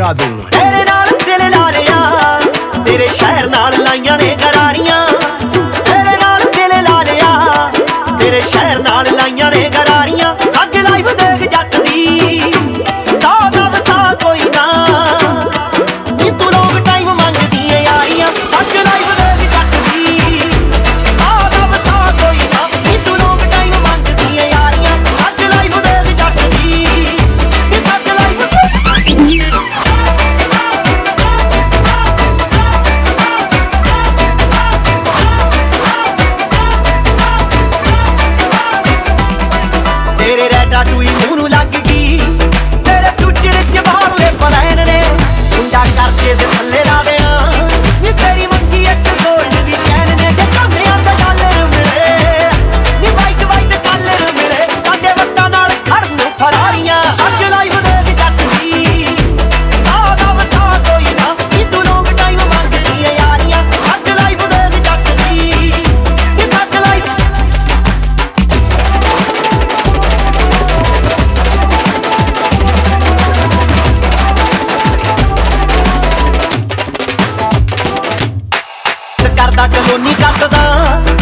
ना दूँगा तेरे नाल दिल लाले यार तेरे शहर ना ਥੱਲੇ ਆਵੇ ਸਾਡਾ ਕਲੋਨੀ ਚੱਟਦਾ